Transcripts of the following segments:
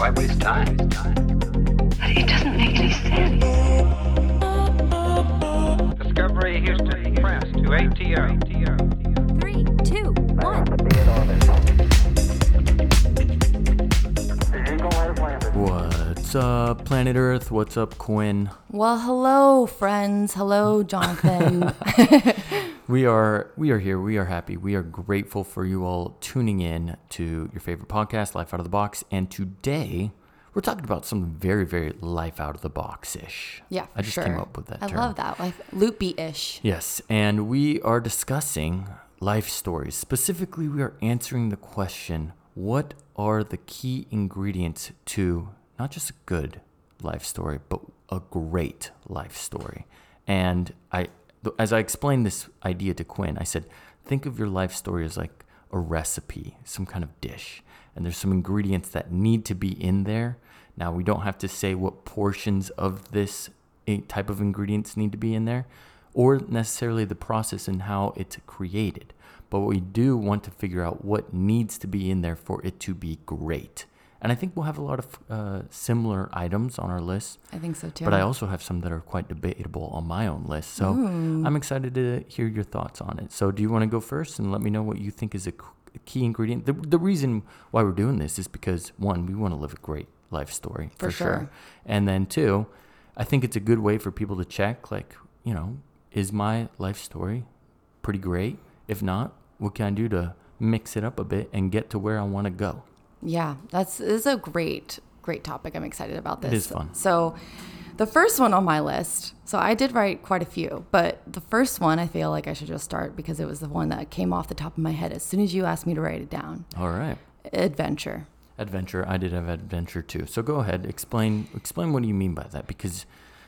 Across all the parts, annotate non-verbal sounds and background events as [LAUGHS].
theoretically. Why waste time? But it doesn't make any sense. Discovery Houston Press to ATO. Three, two, one. What's up, planet Earth? What's up, Quinn? Well, hello, friends. Hello, Jonathan. [LAUGHS] [LAUGHS] We are we are here. We are happy. We are grateful for you all tuning in to your favorite podcast, Life Out of the Box. And today we're talking about something very, very life out of the box ish. yeah, I just sure. came up with that I term. love that. Like loopy-ish. Yes, and we are discussing life stories. Specifically, we are answering the question what are the key ingredients to not just a good life story, but a great life story? And I, as I explained this idea to Quinn, I said, think of your life story as like a recipe, some kind of dish. And there's some ingredients that need to be in there. Now, we don't have to say what portions of this eh, type of ingredients need to be in there or necessarily the process and how it's created. But we do want to figure out what needs to be in there for it to be great. And I think we'll have a lot of uh, similar items on our list. I think so too. But I also have some that are quite debatable on my own list. So I'm excited to hear your thoughts on it. So do you want to go first and let me know what you think is a key ingredient? The, the reason why we're doing this is because, one, we want to live a great life story For sure. And then, two, I think it's a good way for people to check, like, you know, is my life story pretty great? If not, what can I do to mix it up a bit and get to where I want to go? Yeah, that's is a great, great topic. I'm excited about this. is fun. So, the first one on my list. So I did write quite a few, but the first one I feel like I should just start because it was the one that came off the top of my head as soon as you asked me to write it down. All right. Adventure. adventure i did have adventure too so go ahead explain explain what do you mean by that because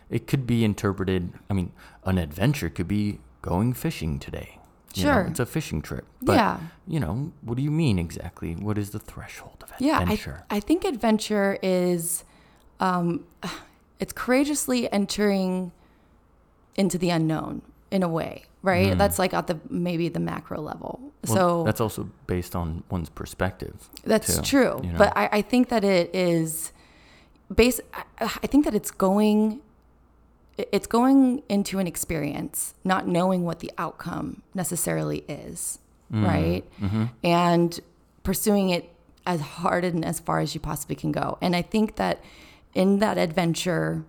it could be interpreted i mean an adventure could be going fishing today You know, Sure. it's a fishing trip but Yeah. you know what do you mean exactly what is the threshold of adventure? Yeah, I, I think adventure is, um, [SIGHS] it's courageously entering into the unknown in a way, right? That's like at the maybe the macro level. Mm. Well, so that's also based on one's perspective That's too, true. you know? But I, I think that it is base I, I think that it's going it's going into an experience, not knowing what the outcome necessarily is, Mm, right? mm-hmm. And pursuing it as hard and as far as you possibly can go. And I think that in that adventure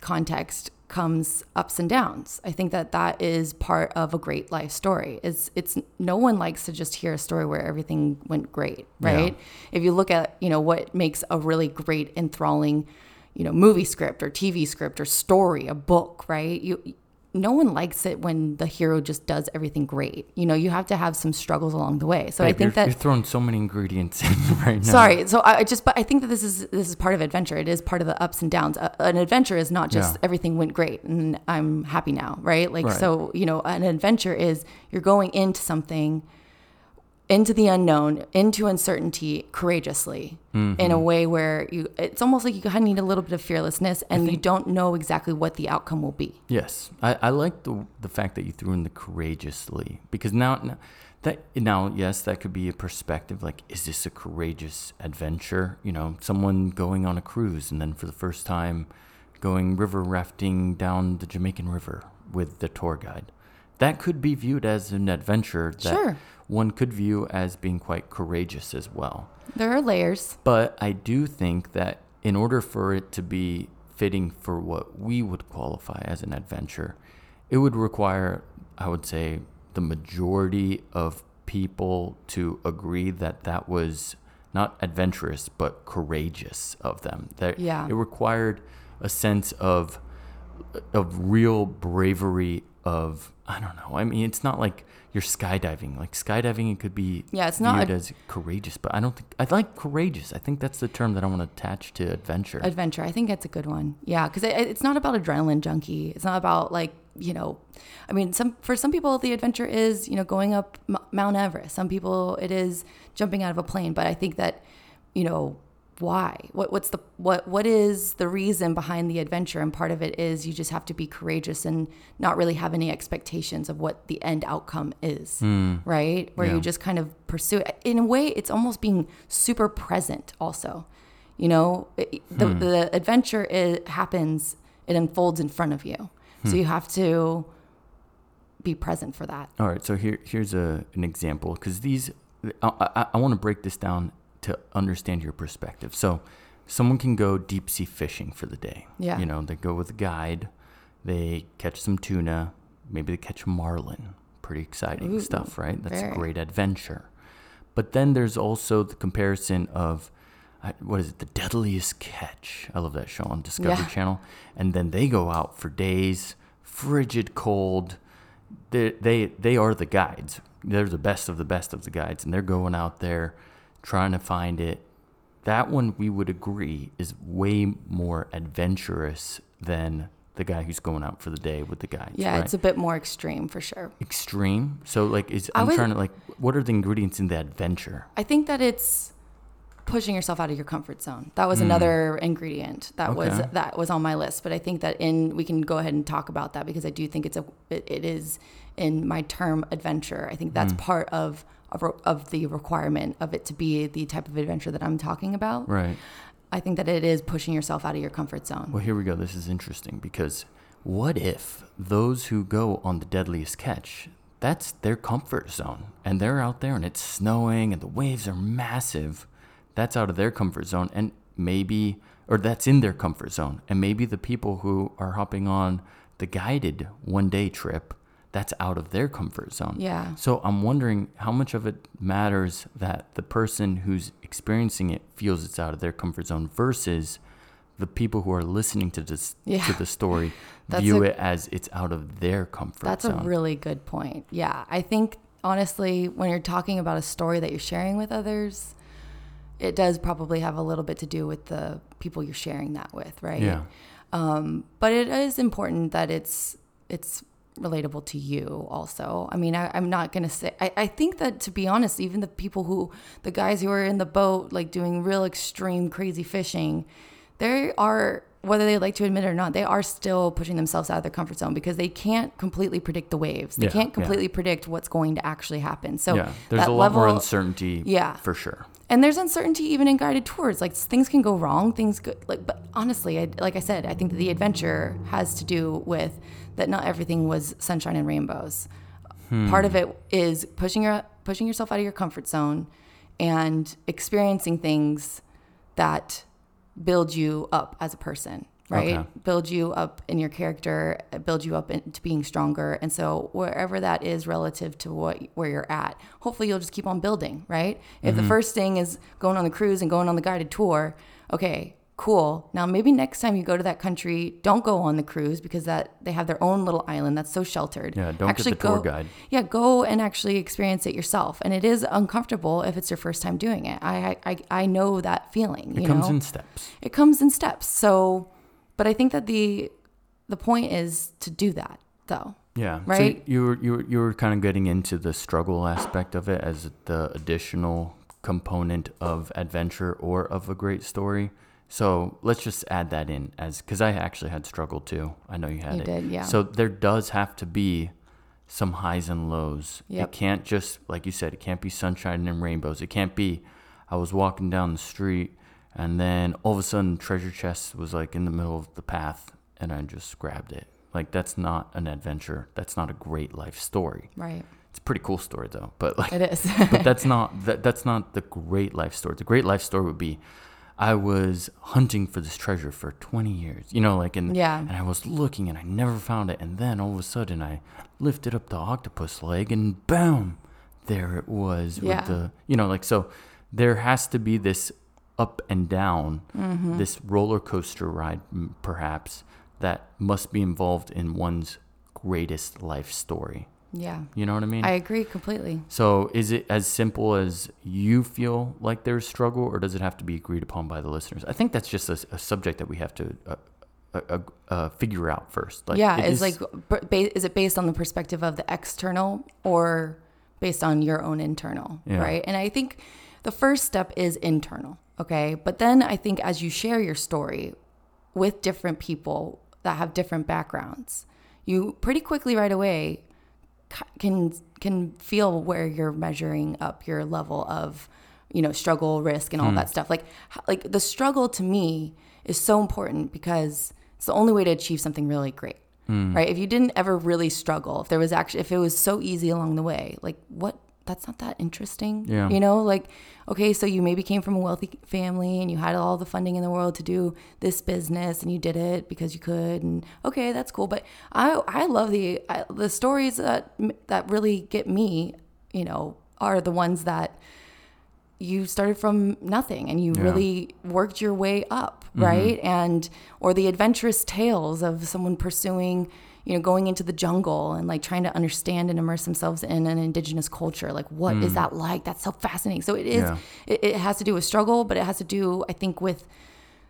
context comes ups and downs. I think that that is part of a great life story. It's it's no one likes to just hear a story where everything went great, right? If you look at, you know, what makes a really great enthralling, you know, movie script or TV script or story, a book, right? You no one likes it when the hero just does everything great. You know, you have to have some struggles along the way. So I think you're, that you're throwing so many ingredients [LAUGHS] in right now Sorry. So I I just, but I think that this is this is part of adventure. It is part of the ups and downs. Uh, an adventure is not just Yeah. everything went great and I'm happy now, right? Like Right. so, you know, an adventure is you're going into something, into the unknown, into uncertainty courageously Mm-hmm. in a way where you. It's almost like you kind of need a little bit of fearlessness, and you don't know exactly what the outcome will be. Yes, I, I like the the fact that you threw in the courageously because now, now that now yes that could be a perspective like is this a courageous adventure you know someone going on a cruise and then for the first time going river rafting down the Jamaican River with the tour guide that could be viewed as an adventure that Sure. one could view as being quite courageous as well There are layers. but I do think that in order for it to be fitting for what we would qualify as an adventure, it would require, I would say, the majority of people to agree that that was not adventurous but courageous of them. That Yeah. it required a sense of of real bravery of I don't know. I mean, it's not like you're skydiving. Like skydiving, it could be Yeah, it's not viewed a- as courageous, but I don't think I like courageous. I think that's the term that I want to attach to adventure. adventure. I think it's a good one. Yeah, because it, it's not about adrenaline junkie. It's not about like you know, I mean, some for some people the adventure is you know going up M- Mount Everest. Some people it is jumping out of a plane. But I think that you know why? What what's the what what is the reason behind the adventure? And part of it is you just have to be courageous and not really have any expectations of what the end outcome is hmm. right? Where Yeah. you just kind of pursue it. In a way it's almost being super present also you know? It, the, hmm. the adventure it happens it unfolds in front of you. So hmm. you have to be present for that. All right, so here here's a an example because these I, I, I want to break this down to understand your perspective. So, someone can go deep sea fishing for the day. Yeah. you know they go with a guide, they catch some tuna, maybe they catch a marlin. Pretty exciting Ooh, stuff, right? That's very. a great adventure. But then there's also the comparison of what is it, the deadliest catch? I love that show on Discovery Yeah. Channel. And then they go out for days, frigid cold they they they are the guides. They're the best of the best of the guides, and they're going out there trying to find it. That one we would agree is way more adventurous than the guy who's going out for the day with the guides. yeah right? it's a bit more extreme for sure extreme. So like, is I I'm would- trying to like, what are the ingredients in the adventure? I think that it's pushing yourself out of your comfort zone. That was another ingredient that was Hmm. That was on my list. But I think that in we can go ahead and talk about that because I do think it's a it, it is in my term adventure. I think that's Hmm. part of of, of the requirement of it to be the type of adventure that I'm talking about. Right. I think that it is pushing yourself out of your comfort zone. Well, here we go. This is interesting because what if those who go on the deadliest catch, that's their comfort zone, and they're out there and it's snowing and the waves are massive. That's out of their comfort zone, and maybe, or that's in their comfort zone, and maybe the people who are hopping on the guided one day trip, that's out of their comfort zone. Yeah. So I'm wondering how much of it matters that the person who's experiencing it feels it's out of their comfort zone versus the people who are listening to this Yeah. to the story [LAUGHS] That's view a- it as it's out of their comfort That's zone. That's a really good point. Yeah. I think honestly, when you're talking about a story that you're sharing with others, it does probably have a little bit to do with the people you're sharing that with, right? yeah. Um, but it is important that it's it's relatable to you also. I mean, I, I'm not gonna say I, I think that to be honest, even the people who the guys who are in the boat like doing real extreme crazy fishing, they are whether they like to admit it or not, they are still pushing themselves out of their comfort zone because they can't completely predict the waves. They Yeah, can't yeah. completely predict what's going to actually happen. So yeah. There's that a lot more uncertainty Yeah. for sure. and there's uncertainty even in guided tours like things can go wrong things go like but honestly I, like i said i think that the adventure has to do with that not everything was sunshine and rainbows. Hmm. Part of it is pushing your pushing yourself out of your comfort zone and experiencing things that build you up as a person right? Okay. build you up in your character build you up into being stronger. And so wherever that is relative to what where you're at hopefully you'll just keep on building right? If the mm-hmm. first thing is going on the cruise and going on the guided tour okay cool now maybe next time you go to that country don't go on the cruise because that they have their own little island that's so sheltered Yeah, don't get the tour guide. yeah go and actually experience it yourself and it is uncomfortable if it's your first time doing it i i, I know that feeling It comes know in steps. it comes in steps so but i think that the the point is to do that though Yeah. Right? So you were you were you were kind of getting into the struggle aspect of it as the additional component of adventure or of a great story. So let's just add that in as because I actually had struggle too. I know you had You it. did, yeah. So there does have to be some highs and lows. Yep. It can't just like you said. It can't be sunshine and rainbows. It can't be. I was walking down the street and then all of a sudden treasure chest was like in the middle of the path and I just grabbed it. Like that's not an adventure. That's not a great life story. right It's a pretty cool story though. But like it is [LAUGHS] but that's [LAUGHS] not that, that's not the great life story. The great life story would be I was hunting for this treasure for 20 years. You know, like and Yeah. and I was looking and I never found it and then all of a sudden I lifted up the octopus leg and boom, there it was Yeah. with the you know, like so there has to be this up and down, Mm-hmm. this roller coaster ride perhaps that must be involved in one's greatest life story. Yeah You know what I mean? i agree completely So is it as simple as you feel like there's struggle, or does it have to be agreed upon by the listeners? I think that's just a, a subject that we have to uh, uh, uh, uh, figure out first. Like, yeah it it's is- like, is it based on the perspective of the external or based on your own internal Yeah. right and i think the first step is internal Okay. But then I think as you share your story with different people that have different backgrounds, you pretty quickly right away can can feel where you're measuring up your level of you know struggle risk and all hmm. that stuff. Like like the struggle to me is so important because it's the only way to achieve something really great hmm. right? If you didn't ever really struggle if there was actually if it was so easy along the way like what that's not that interesting Yeah. you know like okay so you maybe came from a wealthy family and you had all the funding in the world to do this business and you did it because you could and okay that's cool but i i love the I, the stories that that really get me you know are the ones that you started from nothing and you Yeah. really worked your way up mm-hmm. right and or the adventurous tales of someone pursuing you know going into the jungle and like trying to understand and immerse themselves in an indigenous culture like what is mm. that like that's so fascinating so it is Yeah. it, it has to do with struggle but it has to do i think with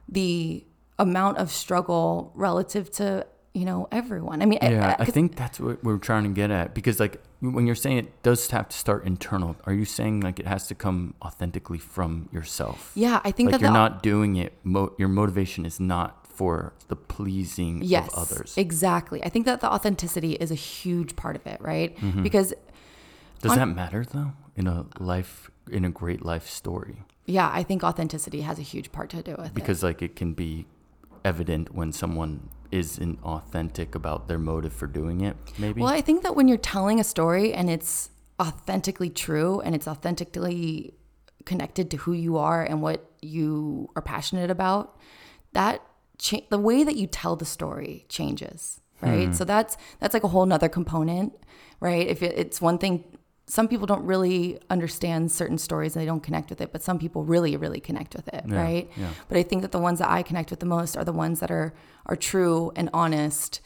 the amount of struggle relative to you know everyone i mean Yeah, I 'cause- think that's what we're trying to get at because, like, when you're saying it does have to start internal, are you saying like it has to come authentically from yourself? yeah i think like that you're the, not doing it. Mo- your motivation is not for the pleasing yes of others. exactly i think that the authenticity is a huge part of it right Mm-hmm. because Does on- that matter though in a life in a great life story? yeah i think authenticity has a huge part to do with it Because like it can be evident when someone isn't authentic about their motive for doing it. Maybe. Well, I think that when you're telling a story and it's authentically true and it's authentically connected to who you are and what you are passionate about, that cha- the way that you tell the story changes, right? Hmm. So that's that's like a whole nother component, right? If it, it's one thing, some people don't really understand certain stories and they don't connect with it, but some people really, really connect with it, Yeah, right? yeah. But I think that the ones that I connect with the most are the ones that are are true and honest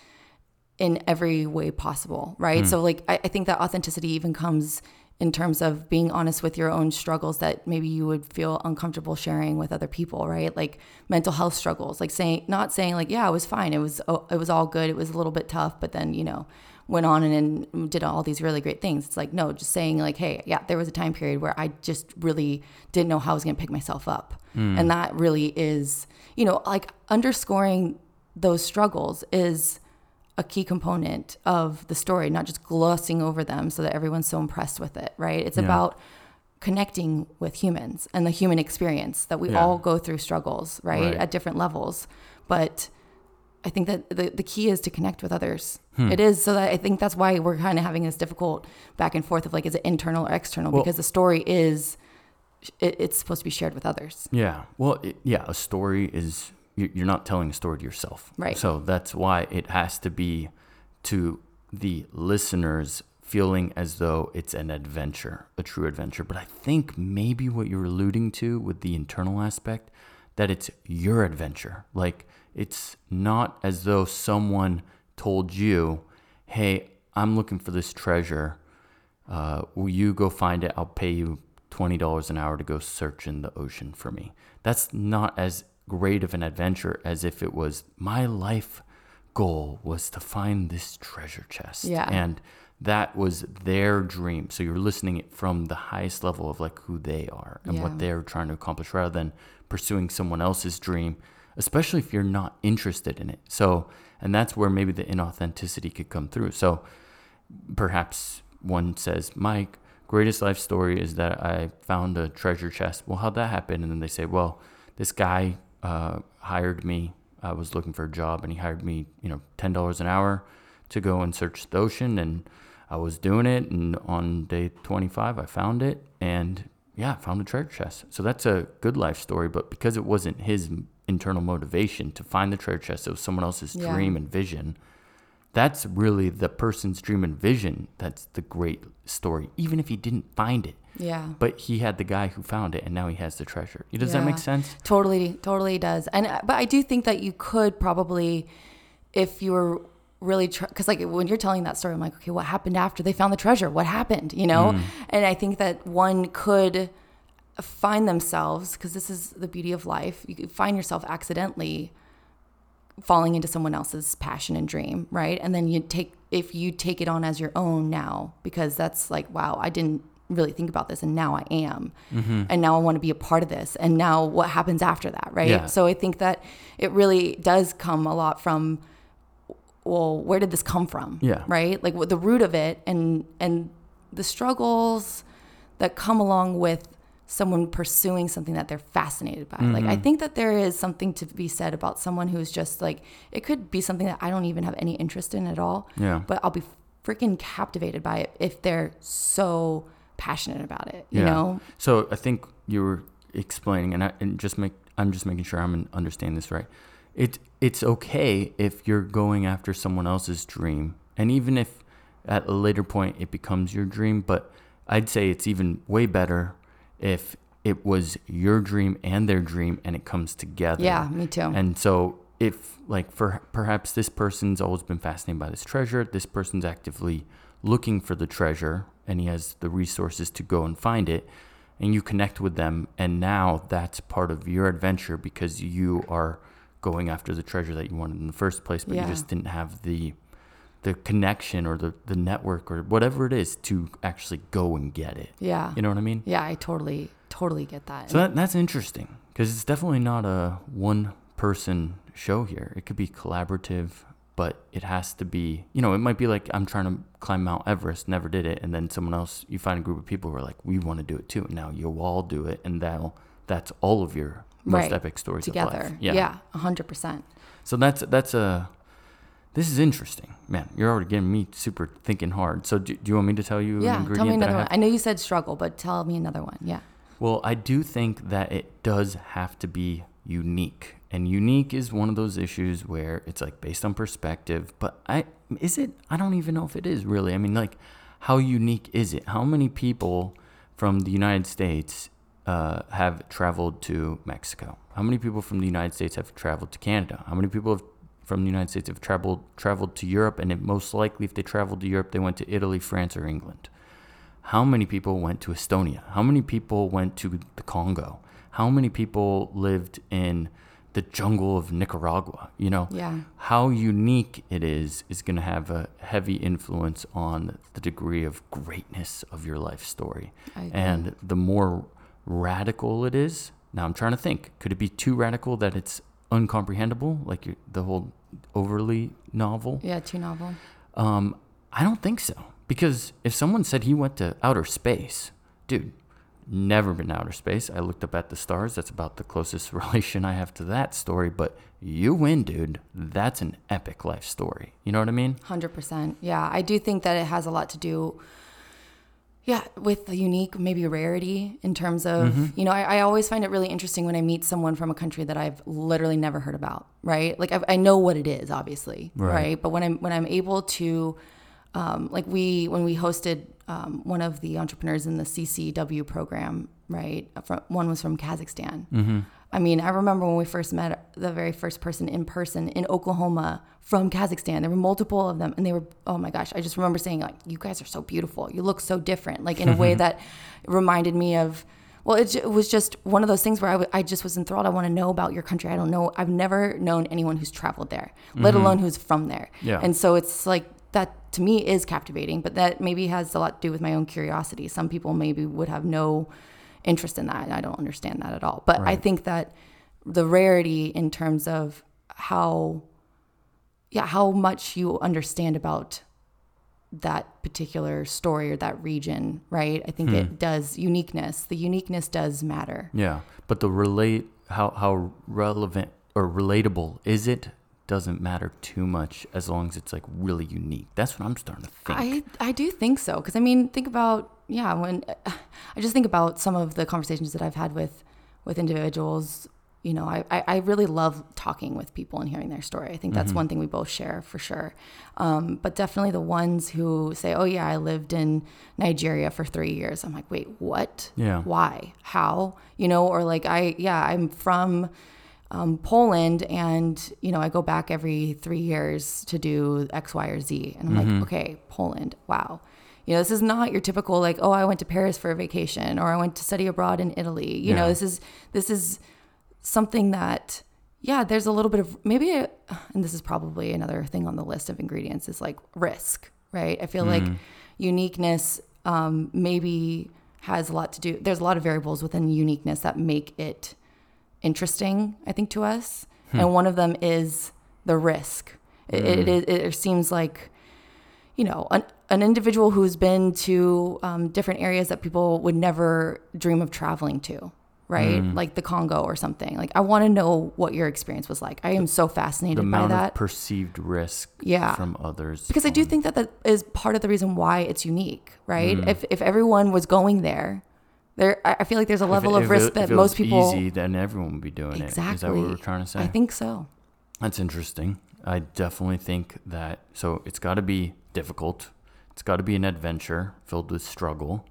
in every way possible, right? Hmm. So like I, I think that authenticity even comes in terms of being honest with your own struggles that maybe you would feel uncomfortable sharing with other people, right? Like mental health struggles, like saying not saying like yeah, it was fine, it was oh, it was all good, it was a little bit tough, but then you know went on and, and did all these really great things. It's like no, just saying like hey, yeah, there was a time period where I just really didn't know how I was going to pick myself up, hmm. and that really is you know like underscoring those struggles is a key component of the story, not just glossing over them so that everyone's so impressed with it, right? It's Yeah. about connecting with humans and the human experience that we Yeah. all go through struggles, right? Right. At different levels. But I think that the, the key is to connect with others. Hmm. It is so that I think that's why we're kind of having this difficult back and forth of like, is it internal or external? Well- because the story is, it, it's supposed to be shared with others. Yeah. Well, it, yeah, a story is you're not telling a story to yourself. Right. So that's why it has to be to the listeners feeling as though it's an adventure, a true adventure. But I think maybe what you're alluding to with the internal aspect that it's your adventure. Like it's not as though someone told you, "Hey, I'm looking for this treasure. Uh, will you go find it? I'll pay you twenty dollars an hour to go search in the ocean for me." That's not as great of an adventure as if it was my life goal was to find this treasure chest. Yeah. And that was their dream. So you're listening it from the highest level of like who they are and Yeah. what they're trying to accomplish rather than pursuing someone else's dream, especially if you're not interested in it. So, and that's where maybe the inauthenticity could come through. So perhaps one says, Mike, greatest life story is that I found a treasure chest. Well, how'd that happen? And then they say, well, this guy uh, hired me. I was looking for a job and he hired me, you know, $10 an hour to go and search the ocean. And I was doing it. And on day 25, I found it. And yeah, I found a treasure chest. So that's a good life story. But because it wasn't his internal motivation to find the treasure chest, it was someone else's Yeah. dream and vision that's really the person's dream and vision that's the great story even if he didn't find it Yeah. but he had the guy who found it and now he has the treasure does that make sense Totally, totally does. And uh, but I do think that you could probably, if you were really, because like when you're telling that story, I'm like, okay, what happened after they found the treasure? What happened? You know? And I think that one could find themselves because this is the beauty of life. You could find yourself accidentally falling into someone else's passion and dream, right? And then you take if you take it on as your own now because that's like, wow, I didn't really think about this and now I am. Mm-hmm. And now I want to be a part of this. And now what happens after that, right? Yeah. So I think that it really does come a lot from well, where did this come from? Yeah. Right? Like what the root of it and and the struggles that come along with someone pursuing something that they're fascinated by. Like Mm-hmm. I think that there is something to be said about someone who's just like it could be something that I don't even have any interest in at all. Yeah. But I'll be freaking captivated by it if they're so passionate about it, you know? So I think you were explaining, and I and just make I'm just making sure I'm understanding this right. It it's okay if you're going after someone else's dream, and even if at a later point it becomes your dream, but I'd say it's even way better if it was your dream and their dream, and it comes together. Yeah, me too. And so if like for perhaps this person's always been fascinated by this treasure, this person's actively looking for the treasure and he has the resources to go and find it and you connect with them and now that's part of your adventure because you are going after the treasure that you wanted in the first place but Yeah. you just didn't have the the connection or the, the network or whatever it is to actually go and get it. Yeah. You know what I mean? Yeah, I totally totally get that. So that, that's interesting because it's definitely not a one person show here. It could be collaborative, but it has to be, you know, it might be like I'm trying to climb Mount Everest, never did it. And then someone else, you find a group of people who are like, we want to do it too. And now you'll all do it. And that'll, that's all of your most Right. epic stories together. Yeah, a hundred percent. So that's, that's a, this is interesting, man. You're already getting me super thinking hard. So do, do you want me to tell you an Yeah, tell me that I another one. I know you said struggle, but tell me another one. Yeah. Well, I do think that it does have to be unique. And unique is one of those issues where it's like based on perspective, but I is it I don't even know if it is really. I mean like how unique is it? How many people from the United States uh, have traveled to Mexico? How many people from the United States have traveled to Canada? How many people have, from the United States have traveled traveled to Europe? And it, most likely, if they traveled to Europe, they went to Italy, France, or England. How many people went to Estonia? How many people went to the Congo? How many people lived in the jungle of Nicaragua? You know, Yeah. how unique it is is going to have a heavy influence on the degree of greatness of your life story. And the more radical it is, now I'm trying to think, could it be too radical that it's uncomprehendable, like the whole overly novel? Yeah, too novel. Um, I don't think so. Because if someone said he went to outer space, dude, never been to outer space. I looked up at the stars. That's about the closest [LAUGHS] relation I have to that story. But you win, dude. That's an epic life story. You know what I mean? Hundred percent. Yeah, I do think that it has a lot to do. Yeah, with the unique, maybe rarity in terms of Mm-hmm. you know, I, I always find it really interesting when I meet someone from a country that I've literally never heard about. Right, like I, I know what it is, obviously, Right. right. But when I'm when I'm able to, um, like we when we hosted um, one of the entrepreneurs in the CCW program, right? From, one was from Kazakhstan. Mm-hmm. I mean, I remember when we first met the very first person in person in Oklahoma from Kazakhstan. There were multiple of them, and they were, oh my gosh, I just remember saying, like, you guys are so beautiful. You look so different, like in a way [LAUGHS] that reminded me of, well, it, it was just one of those things where I, w- I just was enthralled. I want to know about your country. I don't know. I've never known anyone who's traveled there, let mm-hmm. alone who's from there. Yeah. And so it's like, that to me is captivating, but that maybe has a lot to do with my own curiosity. Some people maybe would have no interest in that. I don't understand that at all. But I think that the rarity in terms of how, yeah, how much you understand about that particular story or that region, right? I think Hmm. it does uniqueness. The uniqueness does matter. Yeah. But the relate, how, how relevant or relatable is it doesn't matter too much as long as it's like really unique. That's what I'm starting to think. I I do think so because I mean think about yeah when [SIGHS] I just think about some of the conversations that I've had with with individuals. You know, I, I I really love talking with people and hearing their story. I think that's one thing we both share for sure. Um, but definitely the ones who say, "Oh yeah, I lived in Nigeria for three years." I'm like, "Wait, what? Yeah. Why? How? You know?" Or like, "I yeah, I'm from." Um, Poland, and you know, I go back every three years to do X, Y, or Z, and I'm like, okay, Poland, wow. You know, this is not your typical like, oh, I went to Paris for a vacation, or I went to study abroad in Italy. You know, this is this is something that, yeah, there's a little bit of maybe, a, and this is probably another thing on the list of ingredients is like risk, right? I feel like uniqueness, um, maybe has a lot to do. There's a lot of variables within uniqueness that make it interesting, I think, to us. And one of them is the risk. It, it, it, it seems like, you know, an, an individual who's been to um, different areas that people would never dream of traveling to, right? Like the Congo or something. Like, I want to know what your experience was like. I am so fascinated by that perceived risk Yeah. from others. because I do think that that is part of the reason why it's unique, right? Mm. If if everyone was going there, there I feel like there's a level it- of if it- risk if that it most people easy, then everyone would be doing it. exactly. it. Is that what we're trying to say? I think so. That's interesting. I definitely think that. So it's got to be difficult. It's got to be an adventure filled with struggle.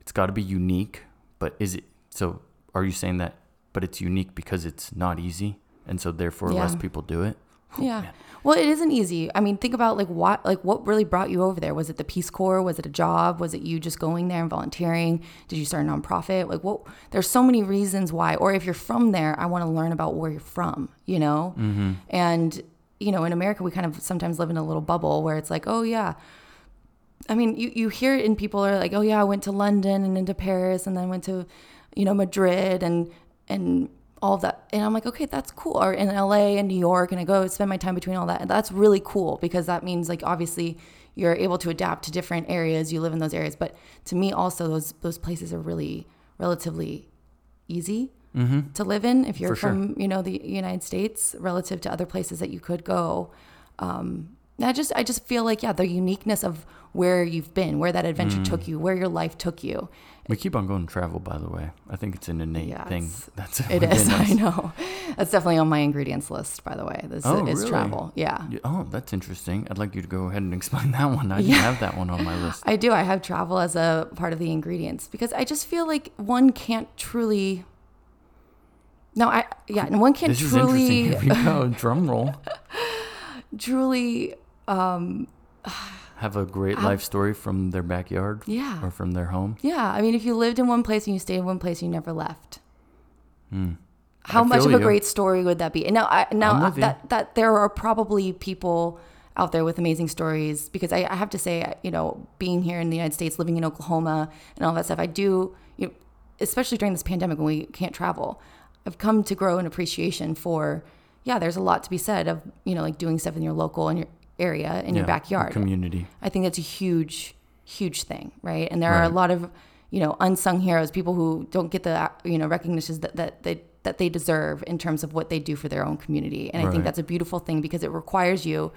It's got to be unique. But is it? So are you saying that? But it's unique because it's not easy, and so therefore less people do it. Yeah. Well, it isn't easy. I mean, think about like what like what really brought you over there? Was it the Peace Corps? Was it a job? Was it you just going there and volunteering? Did you start a nonprofit? Like what there's so many reasons why. Or if you're from there, I want to learn about where you're from, you know? Mm-hmm. And you know, in America we kind of sometimes live in a little bubble where it's like, "Oh yeah, I mean, you, you hear it and people are like, oh yeah, I went to London and into Paris and then went to, you know, Madrid and and all of that. And I'm like, okay, that's cool. Or in LA and New York and I go spend my time between all that. And that's really cool because that means like obviously you're able to adapt to different areas. You live in those areas. But to me also those those places are really relatively easy to live in if you're For sure. from, you know, the United States relative to other places that you could go. Um, I just I just feel like yeah, the uniqueness of where you've been, where that adventure Mm. took you, where your life took you. We keep on going to travel, by the way. I think it's an innate Yeah, thing. That's It within [LAUGHS] I know. That's definitely on my ingredients list, by the way. This Oh, is really? travel. Yeah. Oh, that's interesting. I'd like you to go ahead and explain that one. I Yeah. have that one on my list. [LAUGHS] I do. I have travel as a part of the ingredients because I just feel like one can't truly. No, I yeah, and one can't This is truly interesting. Here we go. Drum roll. [LAUGHS] truly Have a great um, life story from their backyard. Yeah. Or from their home. Yeah, I mean, if you lived in one place and you stayed in one place and you never left, hmm. how I much of a you. great story would that be? And now, I, now uh, that that there are probably people out there with amazing stories because I, I have to say, you know, being here in the United States, living in Oklahoma, and all that stuff, I do, you know, especially during this pandemic when we can't travel, I've come to grow an appreciation for, yeah, there's a lot to be said of, you know, like doing stuff in your local and your area in your backyard. Community. I think that's a huge, huge thing, right? And there are a lot of, you know, unsung heroes, people who don't get the, you know, recognitions that, that they that they deserve in terms of what they do for their own community. And I think that's a beautiful thing because it requires you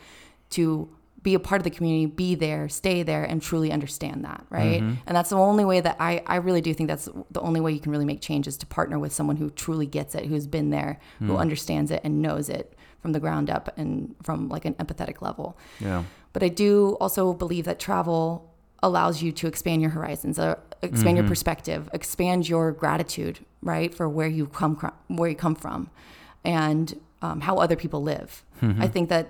to be a part of the community, be there, stay there, and truly understand that, right? Mm-hmm. And that's the only way that I, I really do think that's the only way you can really make change is to partner with someone who truly gets it, who's been there, Hmm. who understands it and knows it from the ground up and from like an empathetic level. Yeah. But I do also believe that travel allows you to expand your horizons, uh, expand your perspective, expand your gratitude, right, for where you come from, where you come from, and um, how other people live. I think that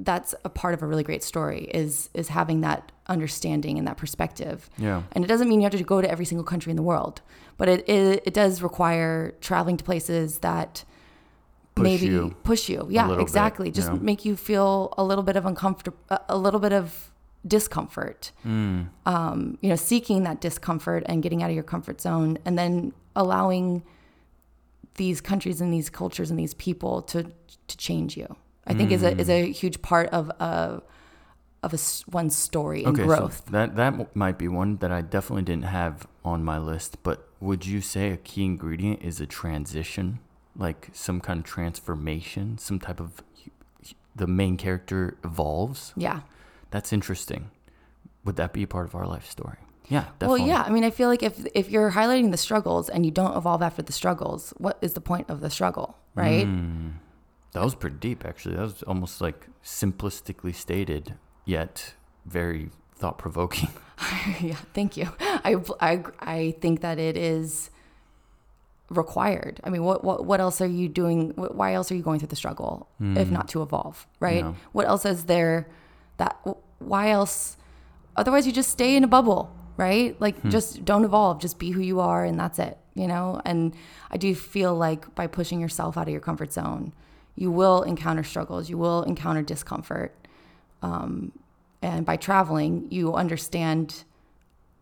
that's a part of a really great story is is having that understanding and that perspective. Yeah. And it doesn't mean you have to go to every single country in the world, but it it, it does require traveling to places that Push maybe you push you. Yeah, little bit, exactly. you Just know? make you feel a little bit of uncomfortable, a little bit of discomfort. Mm. Um, you know, seeking that discomfort and getting out of your comfort zone, and then allowing these countries and these cultures and these people to to change you. I think is a is a huge part of a of a one's story and Okay, growth. so that that might be one that I definitely didn't have on my list. But would you say a key ingredient is a transition, like some kind of transformation, some type of the main character evolves? yeah. That's interesting. Would that be a part of our life story? Yeah, definitely. Well, yeah. I mean, I feel like if if you're highlighting the struggles and you don't evolve after the struggles, what is the point of the struggle, right? Mm. That was pretty deep, actually. That was almost like simplistically stated, yet very thought provoking. [LAUGHS] yeah, thank you. I, I, I think that it is required. I mean, what, what, what else are you doing? wh- Why else are you going through the struggle if not to evolve, right? Yeah. What else is there that, why else? Otherwise, you just stay in a bubble, right? Like, just don't evolve, just be who you are, and that's it, you know? And I do feel like by pushing yourself out of your comfort zone, you will encounter struggles, you will encounter discomfort. Um, and by traveling, you understand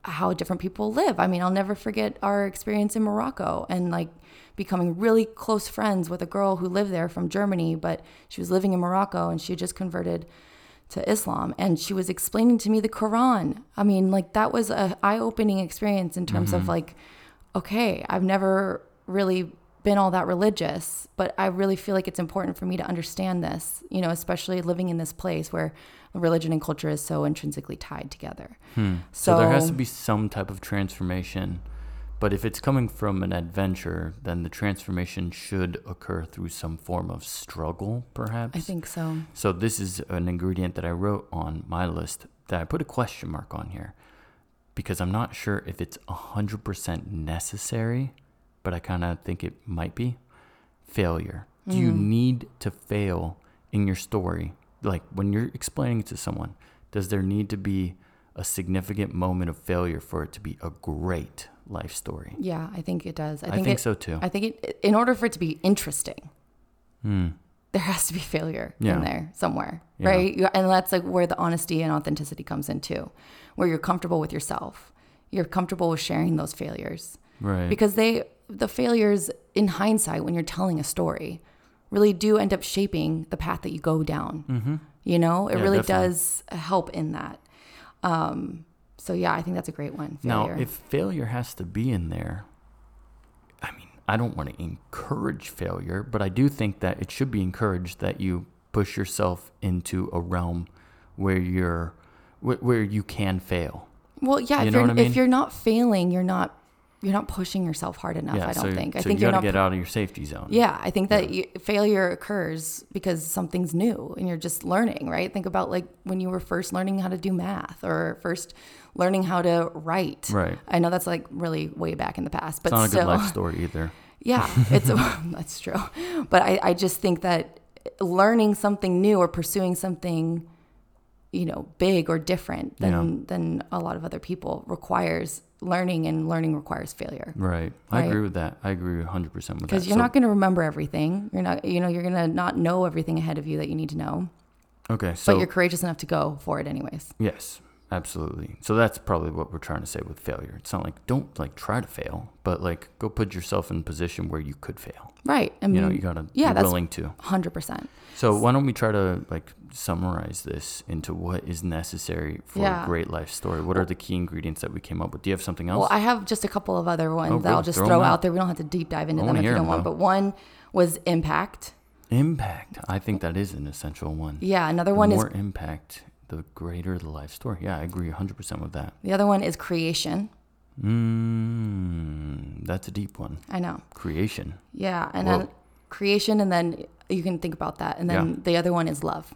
how different people live. I mean, I'll never forget our experience in Morocco and like becoming really close friends with a girl who lived there from Germany, but she was living in Morocco and she had just converted to Islam and she was explaining to me the Quran. I mean, like that was a eye-opening experience in terms of mm-hmm. like okay, I've never really been all that religious, but I really feel like it's important for me to understand this, you know, especially living in this place where religion and culture is so intrinsically tied together. Hmm. So, there has to be some type of transformation. But if it's coming from an adventure, then the transformation should occur through some form of struggle, perhaps. I think so. So this is an ingredient that I wrote on my list that I put a question mark on here because I'm not sure if it's 100% necessary, but I kind of think it might be. Failure. Do you mm. need to fail in your story? Like when you're explaining it to someone, does there need to be a significant moment of failure for it to be a great life story? Yeah, I think it does. I think it- so, too. I think it, in order for it to be interesting, hmm. there has to be failure Yeah. in there somewhere, Yeah. right? And that's like where the honesty and authenticity comes in too, where you're comfortable with yourself. You're comfortable with sharing those failures Right. because they, the failures in hindsight, when you're telling a story, really do end up shaping the path that you go down. Mm-hmm. You know, it Yeah, really definitely. does help in that. Um, so yeah, I think that's a great one. Now, if failure has to be in there, I mean, I don't want to encourage failure, but I do think that it should be encouraged that you push yourself into a realm where you're where, where you can fail. Well, yeah. You If, know you're, what I mean? if you're not failing, you're not you're not pushing yourself hard enough. yeah, I don't so, think. I so think you are got not. to get out of your safety zone. Yeah, I think that You, failure occurs because something's new and you're just learning, right? Think about like when you were first learning how to do math or first learning how to write. Right. I know that's like really way back in the past, but It's not a good life [LAUGHS] story either. yeah, [LAUGHS] it's [LAUGHS] that's true. But I, I just think that learning something new or pursuing something, you know, big or different than Yeah. than a lot of other people requires learning, and learning requires failure. Right. I Right. agree with that. I agree 100% with that. Because you're So- not going to remember everything. You're not, you know, you're going to not know everything ahead of you that you need to know. Okay, so But you're courageous enough to go for it anyways. Yes, absolutely. So that's probably what we're trying to say with failure. It's not like don't like try to fail, but like go put yourself in a position where you could fail. Right. I mean, You know, you gotta yeah, be that's willing to. hundred percent. So why don't we try to like summarize this into what is necessary for Yeah. a great life story? What are the key ingredients that we came up with? Do you have something else? Well, I have just a couple of other ones Oh, that I'll just Throw throw, out. out there. We don't have to deep dive into them if you don't want. though. But one was impact. impact. I think that is an essential one. Yeah. Another the one is more impact, the greater the life story. Yeah, I agree 100% with that. the other one is creation. Mm, that's a deep one. I know. Creation. Yeah, and Whoa. then creation, and then you can think about that, and then Yeah. the other one is love.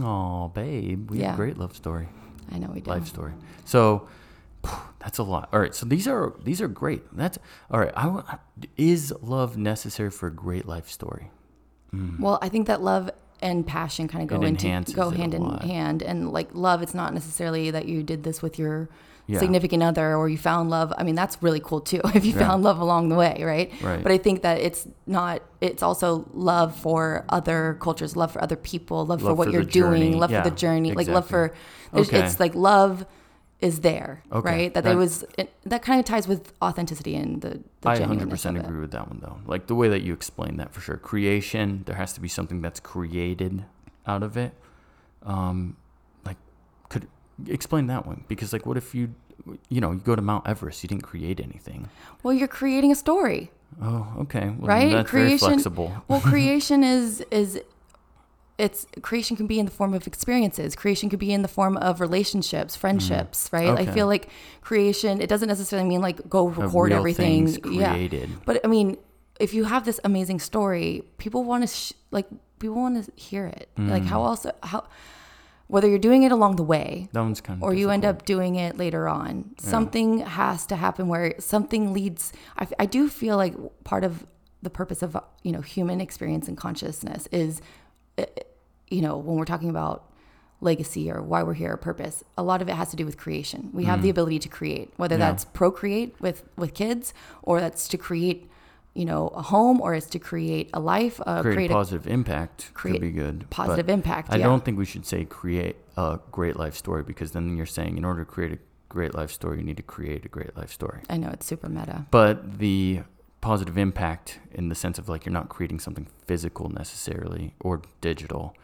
Oh, babe, we have a great love story. I know we do. life story. So that's a lot. All right. So these are these are great. That's all right. I is love necessary for a great life story? Well, I think that love and passion kind of go into go hand in hand, and like love, it's not necessarily that you did this with your Yeah. significant other or you found love. I mean, that's really cool too [LAUGHS] if you Yeah. found love along the way, right? Right. But I think that it's not. It's also love for other cultures, love for other people, love, for what for you're doing, love Yeah, for the journey, like love for. Okay. it's like love is there, Okay. right? That, That- there was it, that kind of ties with authenticity and the. the I 100% agree with that one though. Like the way that you explained that for sure. Creation, there has to be something that's created out of it. Um, like could explain that one because like what if you you know you go to Mount Everest, you didn't create anything. Well, you're creating a story. Oh, okay. Well, right flexible. well creation is is it's creation can be in the form of experiences creation could be in the form of relationships friendships right i Mm-hmm. Okay. feel like creation it doesn't necessarily mean like go record everything created. yeah but i mean if you have this amazing story people want to sh- like people want to hear it like how Mm. else how whether you're doing it along the way That one's kind of or you end up doing it later on. Something has to happen where something leads. I, I do feel like part of the purpose of you know human experience and consciousness is, you know, when we're talking about legacy or why we're here or purpose, a lot of it has to do with creation. We have the ability to create, whether Mm. Yeah. that's procreate with with kids or that's to create, you know, a home or it's to create a life, uh, create, create a a positive impact create could be good. but positive impact, I yeah. don't think we should say create a great life story because then you're saying in order to create a great life story, you need to create a great life story. I know it's super meta. But the positive impact in the sense of like you're not creating something physical necessarily or digital.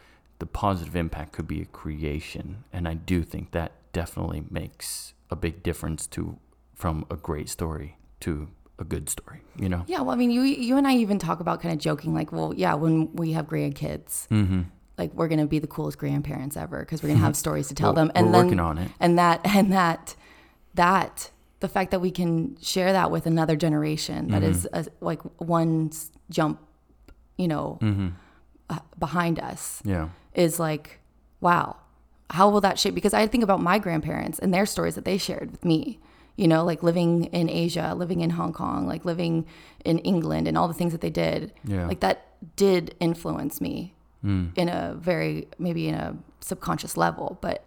The positive impact could be a creation. And I do think that definitely makes a big difference to from a great story to a good story, you know? Yeah, well, I mean, you you and I even talk about kind of joking, like, well, yeah, when we have grandkids, Mm-hmm. like we're gonna be the coolest grandparents ever because we're gonna have [LAUGHS] stories to tell Well, them, and then working on it. and that and that that the fact that we can share that with another generation that is Mm-hmm. a, like one jump, you know, Mm-hmm. uh, behind us Yeah. is like, wow, how will that shape? Because I think about my grandparents and their stories that they shared with me, you know, like living in Asia, living in Hong Kong, like living in England and all the things that they did. Yeah. Like that did influence me Mm. in a very, maybe in a subconscious level, but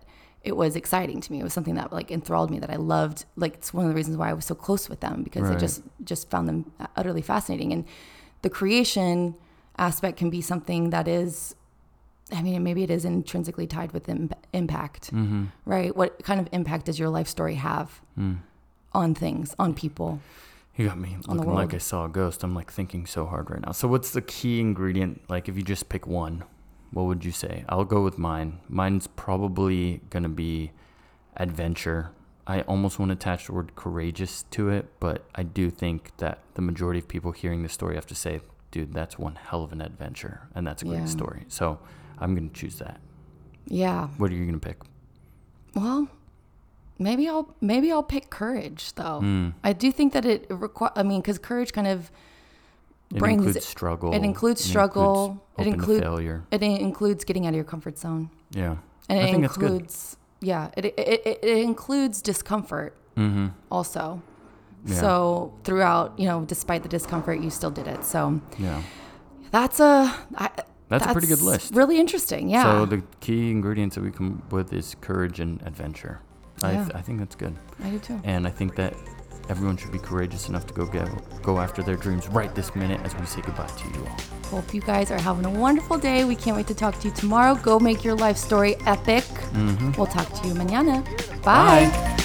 it was exciting to me. It was something that like enthralled me that I loved. Like it's one of the reasons why I was so close with them because I just, just found them utterly fascinating. And the creation aspect can be something that is I mean, maybe it is intrinsically tied with Im- impact, Mm-hmm. right? What kind of impact does your life story have Mm. on things, on people? You got me looking like. I saw a ghost. I'm like thinking so hard right now. So what's the key ingredient? Like if you just pick one, what would you say? I'll go with mine. Mine's probably gonna be adventure. I almost want to attach the word courageous to it, but I do think that the majority of people hearing this story have to say, dude, that's one hell of an adventure and that's a great Yeah. story. So I'm gonna choose that. Yeah. What are you gonna pick? Well, maybe I'll maybe I'll pick courage though. Mm. I do think that it require. I mean, because courage kind of It brings includes struggle. it includes struggle, it It includes include- failure. it includes getting out of your comfort zone, Yeah. and I it that's includes yeah, it, it it it includes discomfort Mm-hmm. also. Yeah. So throughout, you know, despite the discomfort, you still did it. So Yeah. that's a I, That's a pretty good list. Really interesting. Yeah. So the key ingredients that we come with is courage and adventure. I, Yeah. th- I think that's good, I do too. and I think that everyone should be courageous enough to go get, go after their dreams right this minute as we say goodbye to you all. Hope you guys are having a wonderful day. We can't wait to talk to you tomorrow. Go make your life story epic. Mm-hmm. We'll talk to you mañana. Bye. Three,